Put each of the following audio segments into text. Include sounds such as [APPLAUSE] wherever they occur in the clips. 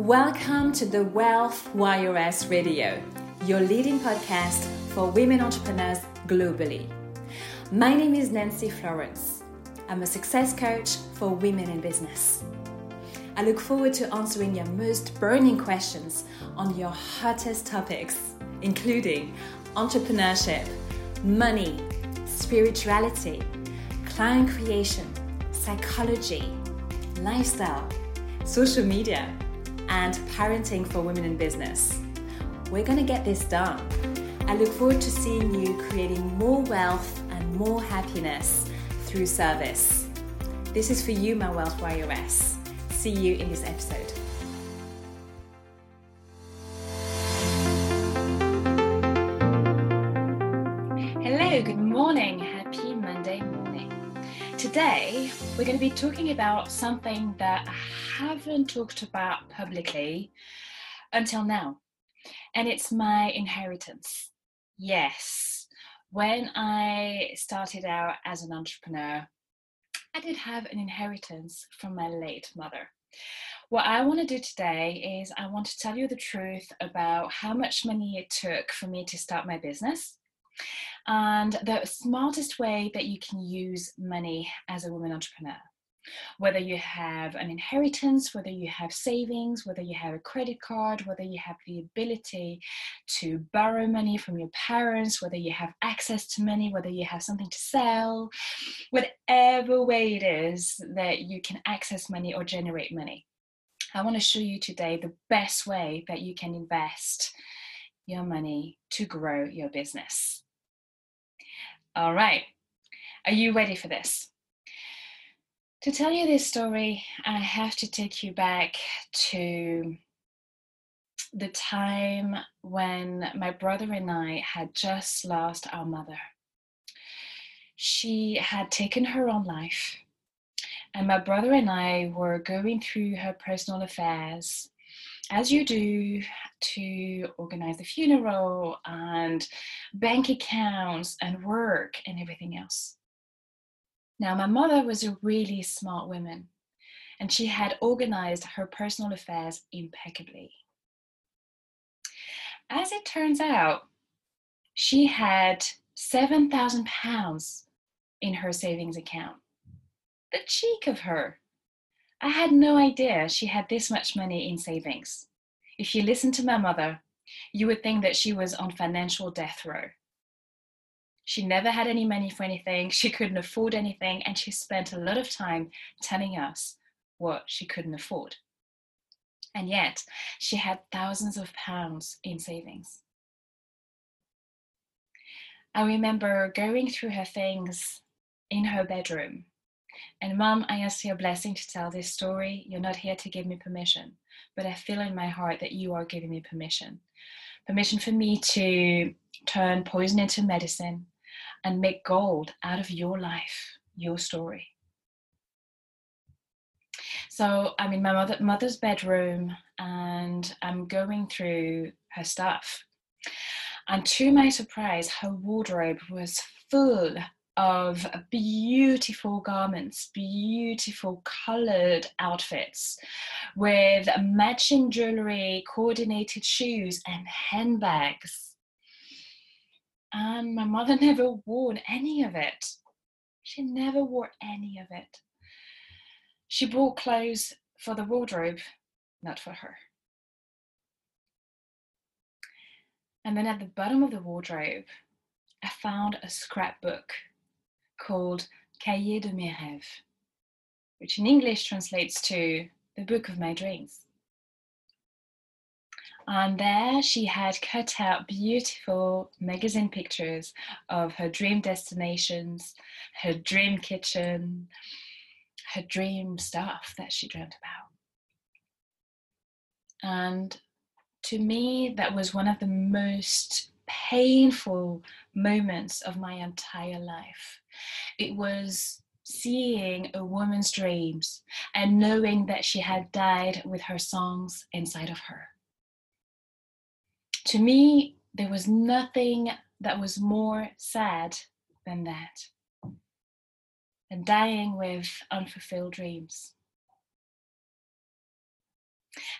Welcome to the Wealth Warrioress Radio, your leading podcast for women entrepreneurs globally. My name is Nancy Florence. I'm a success coach for women in business. I look forward to answering your most burning questions on your hottest topics, including entrepreneurship, money, spirituality, client creation, psychology, lifestyle, social media and parenting for women in business. We're going to get this done. I look forward to seeing you creating more wealth and more happiness through service. This is for you, my Wealth Warrioress. See you in this episode. Hello, good morning. Happy Monday morning. Today, we're going to be talking about something that haven't talked about publicly until now, and it's my inheritance. Yes, when I started out as an entrepreneur, I did have an inheritance from my late mother. What I want to do today is I want to tell you the truth about how much money it took for me to start my business and the smartest way that you can use money as a woman entrepreneur. Whether you have an inheritance, whether you have savings, whether you have a credit card, whether you have the ability to borrow money from your parents, whether you have access to money, whether you have something to sell, whatever way it is that you can access money or generate money. I want to show you today the best way that you can invest your money to grow your business. All right, are you ready for this? To tell you this story, I have to take you back to the time when my brother and I had just lost our mother. She had taken her own life, and my brother and I were going through her personal affairs as you do to organize the funeral and bank accounts and work and everything else. Now, my mother was a really smart woman and she had organized her personal affairs impeccably. As it turns out, she had £7,000 in her savings account. The cheek of her I had no idea she had this much money in savings. If you listen to my mother, you would think that she was on financial death row. She never had any money for anything, she couldn't afford anything, and she spent a lot of time telling us what she couldn't afford. And yet, she had thousands of pounds in savings. I remember going through her things in her bedroom and mom, I ask your blessing to tell this story. You're not here to give me permission, but I feel in my heart that you are giving me permission. Permission for me to turn poison into medicine and make gold out of your life, your story. So I'm in my mother, mother's bedroom and I'm going through her stuff. And to my surprise, her wardrobe was full of beautiful garments, beautiful colored outfits with matching jewelry, coordinated shoes, and handbags. And my mother [LAUGHS] never wore any of it. She never wore any of it. She bought clothes for the wardrobe, not for her. And then at the bottom of the wardrobe, I found a scrapbook called Cahiers de mes rêves, which in English translates to the book of my dreams. And there she had cut out beautiful magazine pictures of her dream destinations, her dream kitchen, her dream stuff that she dreamt about. And to me, that was one of the most painful moments of my entire life. It was seeing a woman's dreams and knowing that she had died with her songs inside of her. To me, there was nothing that was more sad than that, And dying with unfulfilled dreams.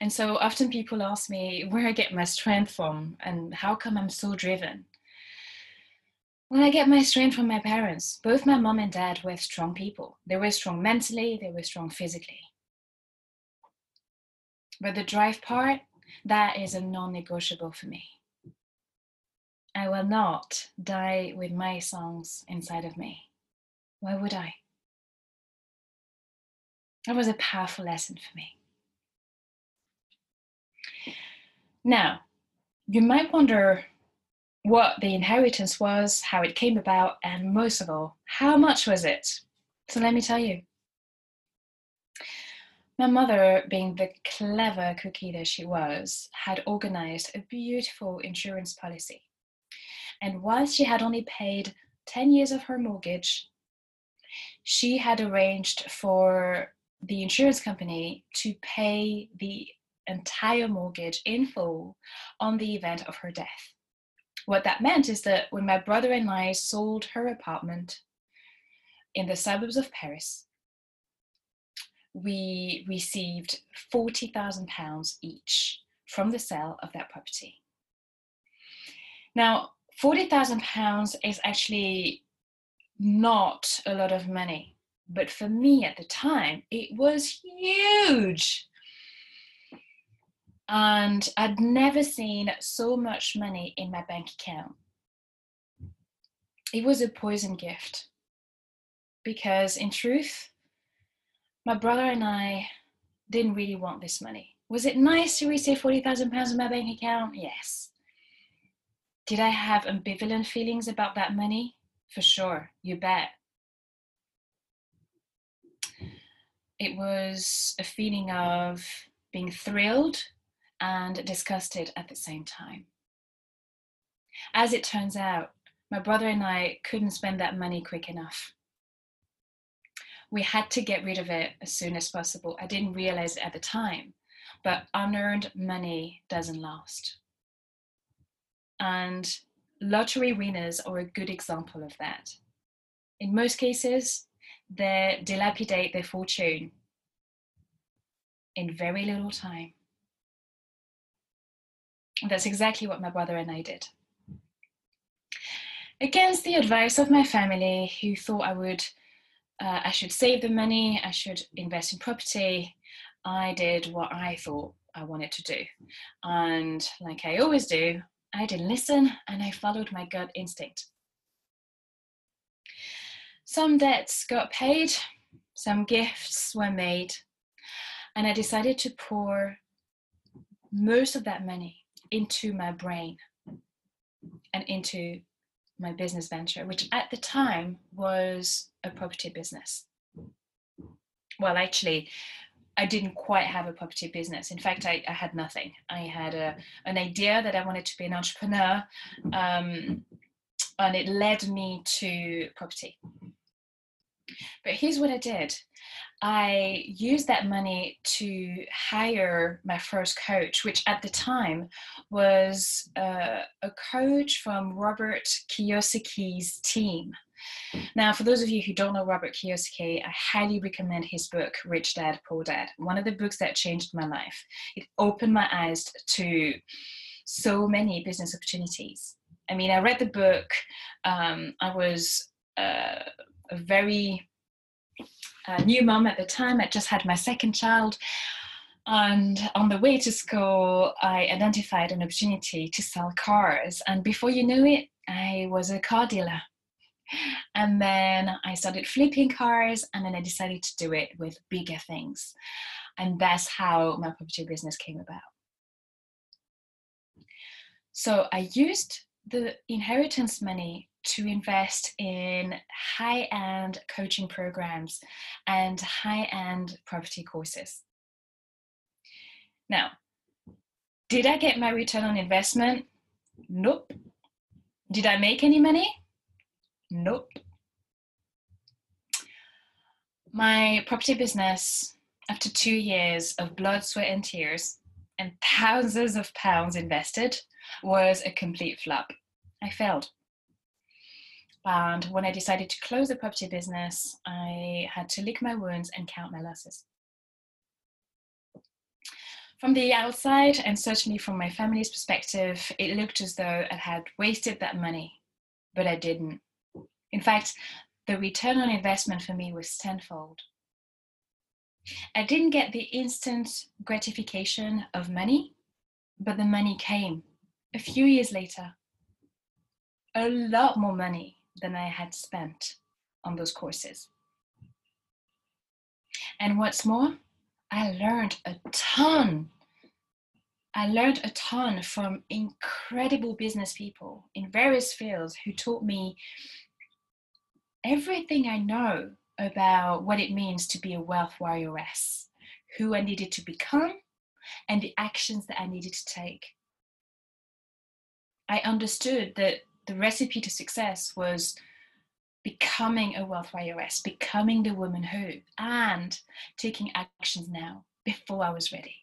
And so often people ask me where I get my strength from and how come I'm so driven. Well, I get my strength from my parents. Both my mom and dad were strong people. They were strong mentally, they were strong physically. But the drive part, that is a non negotiable for me. I will not die with my songs inside of me. Why would I? That was a powerful lesson for me. Now, you might wonder what the inheritance was, how it came about, and most of all, how much was it? So let me tell you. My mother, being the clever cookie that she was, had organized a beautiful insurance policy. And whilst she had only paid 10 years of her mortgage, she had arranged for the insurance company to pay the entire mortgage in full on the event of her death. What that meant is that when my brother and I sold her apartment in the suburbs of Paris, we received £40,000 each from the sale of that property. Now, £40,000 is actually not a lot of money, but for me at the time, it was huge. And I'd never seen so much money in my bank account. It was a poison gift because, in truth, my brother and I didn't really want this money. Was it nice to receive £40,000 in my bank account? Yes. Did I have ambivalent feelings about that money? For sure, you bet. It was a feeling of being thrilled and disgusted at the same time. As it turns out, my brother and I couldn't spend that money quick enough we had to get rid of it as soon as possible. I didn't realize it at the time, but unearned money doesn't last. And lottery winners are a good example of that. In most cases, they dilapidate their fortune in very little time. that's exactly what my brother and I did. Against the advice of my family, who thought I would uh, I should save the money, I should invest in property. I did what I thought I wanted to do. And like I always do, I didn't listen and I followed my gut instinct. Some debts got paid, some gifts were made, and I decided to pour most of that money into my brain and into my business venture, which at the time was a property business. Well, actually, I didn't quite have a property business. In fact, I, I had nothing. I had a, an idea that I wanted to be an entrepreneur, um, and it led me to property. But here's what I did I used that money to hire my first coach, which at the time was uh, a coach from Robert Kiyosaki's team. Now, for those of you who don't know Robert Kiyosaki, I highly recommend his book, Rich Dad, Poor Dad. One of the books that changed my life. It opened my eyes to so many business opportunities. I mean, I read the book, um, I was uh, a very a new mom at the time. I just had my second child. And on the way to school, I identified an opportunity to sell cars. And before you knew it, I was a car dealer. And then I started flipping cars, and then I decided to do it with bigger things. And that's how my property business came about. So I used the inheritance money to invest in high end coaching programs and high end property courses. Now, did I get my return on investment? Nope. Did I make any money? Nope. My property business, after two years of blood, sweat, and tears, and thousands of pounds invested, was a complete flop. I failed. And when I decided to close the property business, I had to lick my wounds and count my losses. From the outside, and certainly from my family's perspective, it looked as though I had wasted that money, but I didn't. In fact, the return on investment for me was tenfold. I didn't get the instant gratification of money, but the money came a few years later. A lot more money than I had spent on those courses. And what's more, I learned a ton. I learned a ton from incredible business people in various fields who taught me everything I know about what it means to be a wealth warrioress, who I needed to become, and the actions that I needed to take. I understood that the recipe to success was becoming a wealth warrioress, becoming the woman who, and taking actions now before I was ready.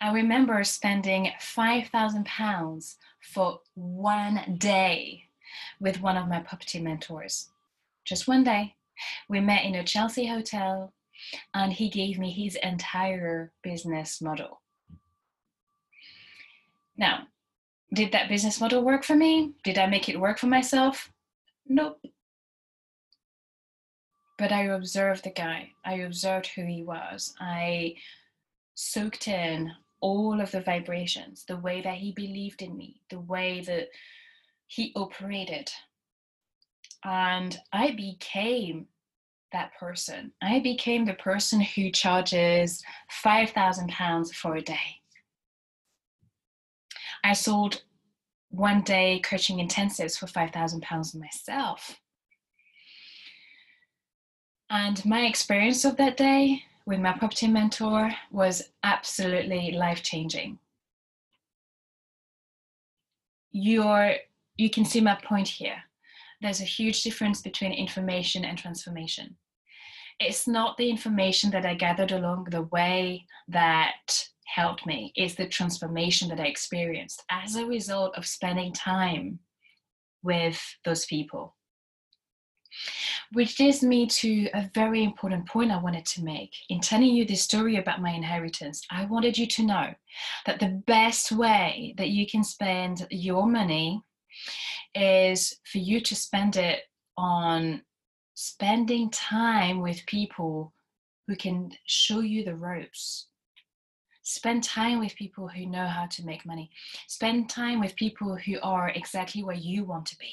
I remember spending £5,000 for one day with one of my property mentors. Just one day. We met in a Chelsea hotel and he gave me his entire business model. Now, did that business model work for me? Did I make it work for myself? Nope. But I observed the guy. I observed who he was. I soaked in all of the vibrations, the way that he believed in me, the way that he operated. And I became that person. I became the person who charges £5,000 for a day. I sold one day coaching intensives for £5,000 myself. And my experience of that day with my property mentor was absolutely life changing. You're, you can see my point here. There's a huge difference between information and transformation. It's not the information that I gathered along the way that helped me, is the transformation that I experienced as a result of spending time with those people. Which leads me to a very important point I wanted to make. In telling you this story about my inheritance, I wanted you to know that the best way that you can spend your money is for you to spend it on spending time with people who can show you the ropes. Spend time with people who know how to make money. Spend time with people who are exactly where you want to be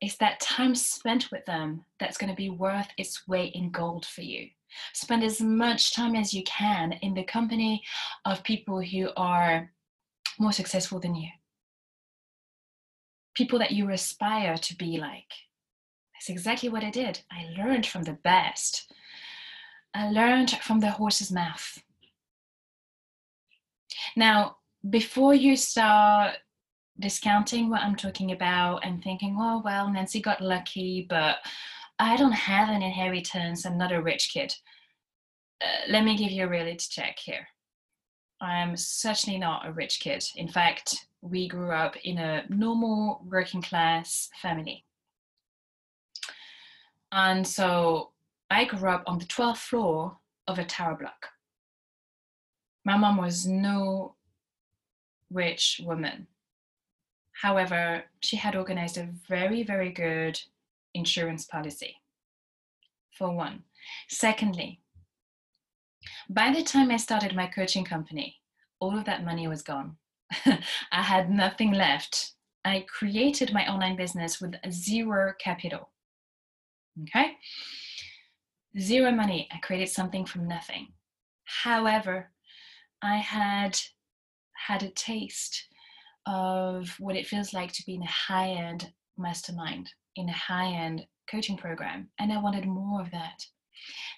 it's that time spent with them that's going to be worth its weight in gold for you. Spend as much time as you can in the company of people who are more successful than you, people that you aspire to be like. That's exactly what I did. I learned from the best. I learned from the horse's mouth. Now, before you start discounting what I'm talking about and thinking, oh, well, Nancy got lucky, but I don't have an inheritance. I'm not a rich kid. Uh, let me give you a reality check here. I'm certainly not a rich kid. In fact, we grew up in a normal working class family. And so I grew up on the 12th floor of a tower block. My mom was no rich woman. However, she had organized a very, very good insurance policy, for one. Secondly, by the time I started my coaching company, all of that money was gone. [LAUGHS] I had nothing left. I created my online business with zero capital. Okay? Zero money. I created something from nothing. However, I had had a taste of what it feels like to be in a high end mastermind, in a high end coaching program. And I wanted more of that.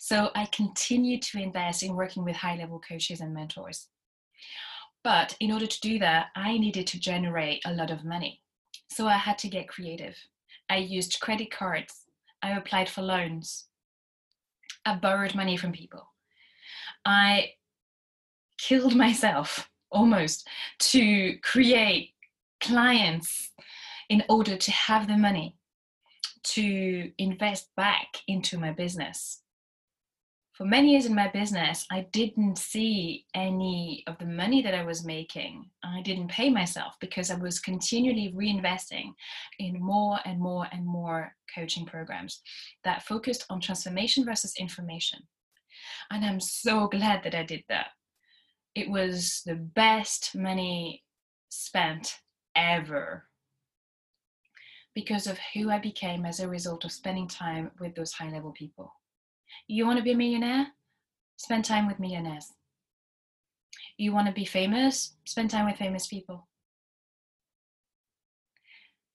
So I continued to invest in working with high level coaches and mentors. But in order to do that, I needed to generate a lot of money. So I had to get creative. I used credit cards. I applied for loans. I borrowed money from people. I killed myself almost to create clients in order to have the money to invest back into my business. for many years in my business, I didn't see any of the money that I was making. I didn't pay myself because I was continually reinvesting in more and more and more coaching programs that focused on transformation versus information. And I'm so glad that I did that. It was the best money spent ever because of who I became as a result of spending time with those high level people. You want to be a millionaire? Spend time with millionaires. You want to be famous? Spend time with famous people.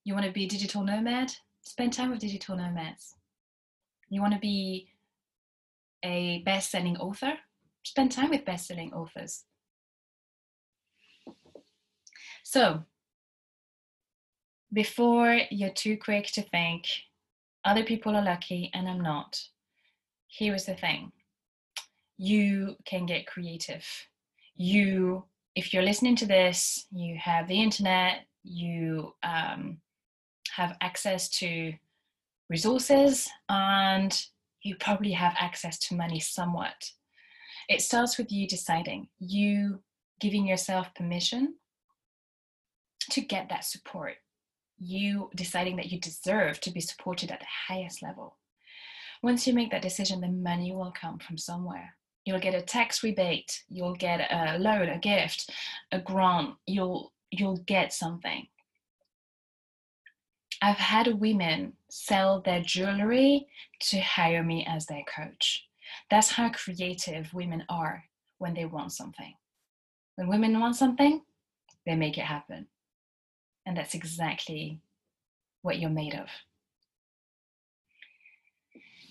You want to be a digital nomad? Spend time with digital nomads. You want to be a best selling author? Spend time with best selling authors. So, before you're too quick to think, other people are lucky and I'm not, here is the thing you can get creative. You, if you're listening to this, you have the internet, you um, have access to resources, and you probably have access to money somewhat. It starts with you deciding, you giving yourself permission to get that support, you deciding that you deserve to be supported at the highest level once you make that decision, the money will come from somewhere. You'll get a tax rebate, you'll get a loan, a gift, a grant, you'll you'll get something. I've had women sell their jewelry to hire me as their coach. That's how creative women are when they want something. When women want something, they make it happen. And that's exactly what you're made of.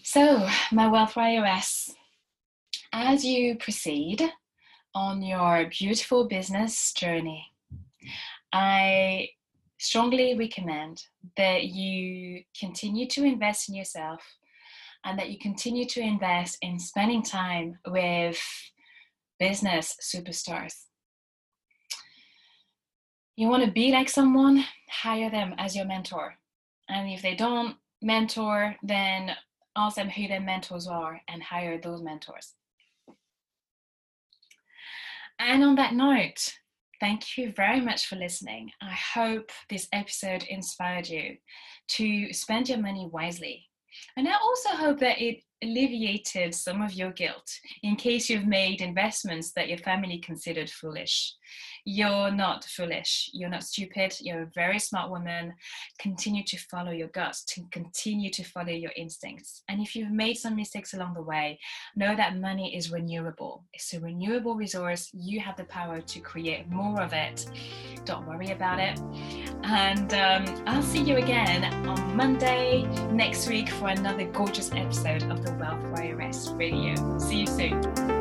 So, my Wealth Warrioress, as you proceed on your beautiful business journey, I strongly recommend that you continue to invest in yourself and that you continue to invest in spending time with business superstars. You want to be like someone, hire them as your mentor. And if they don't mentor, then ask them who their mentors are and hire those mentors. And on that note, thank you very much for listening. I hope this episode inspired you to spend your money wisely. And I also hope that it alleviated some of your guilt in case you've made investments that your family considered foolish. You're not foolish. You're not stupid. You're a very smart woman. Continue to follow your guts, to continue to follow your instincts. And if you've made some mistakes along the way, know that money is renewable. It's a renewable resource. You have the power to create more of it. Don't worry about it. And um, I'll see you again on Monday next week for another gorgeous episode of the Wealth Warrioress Radio. See you soon.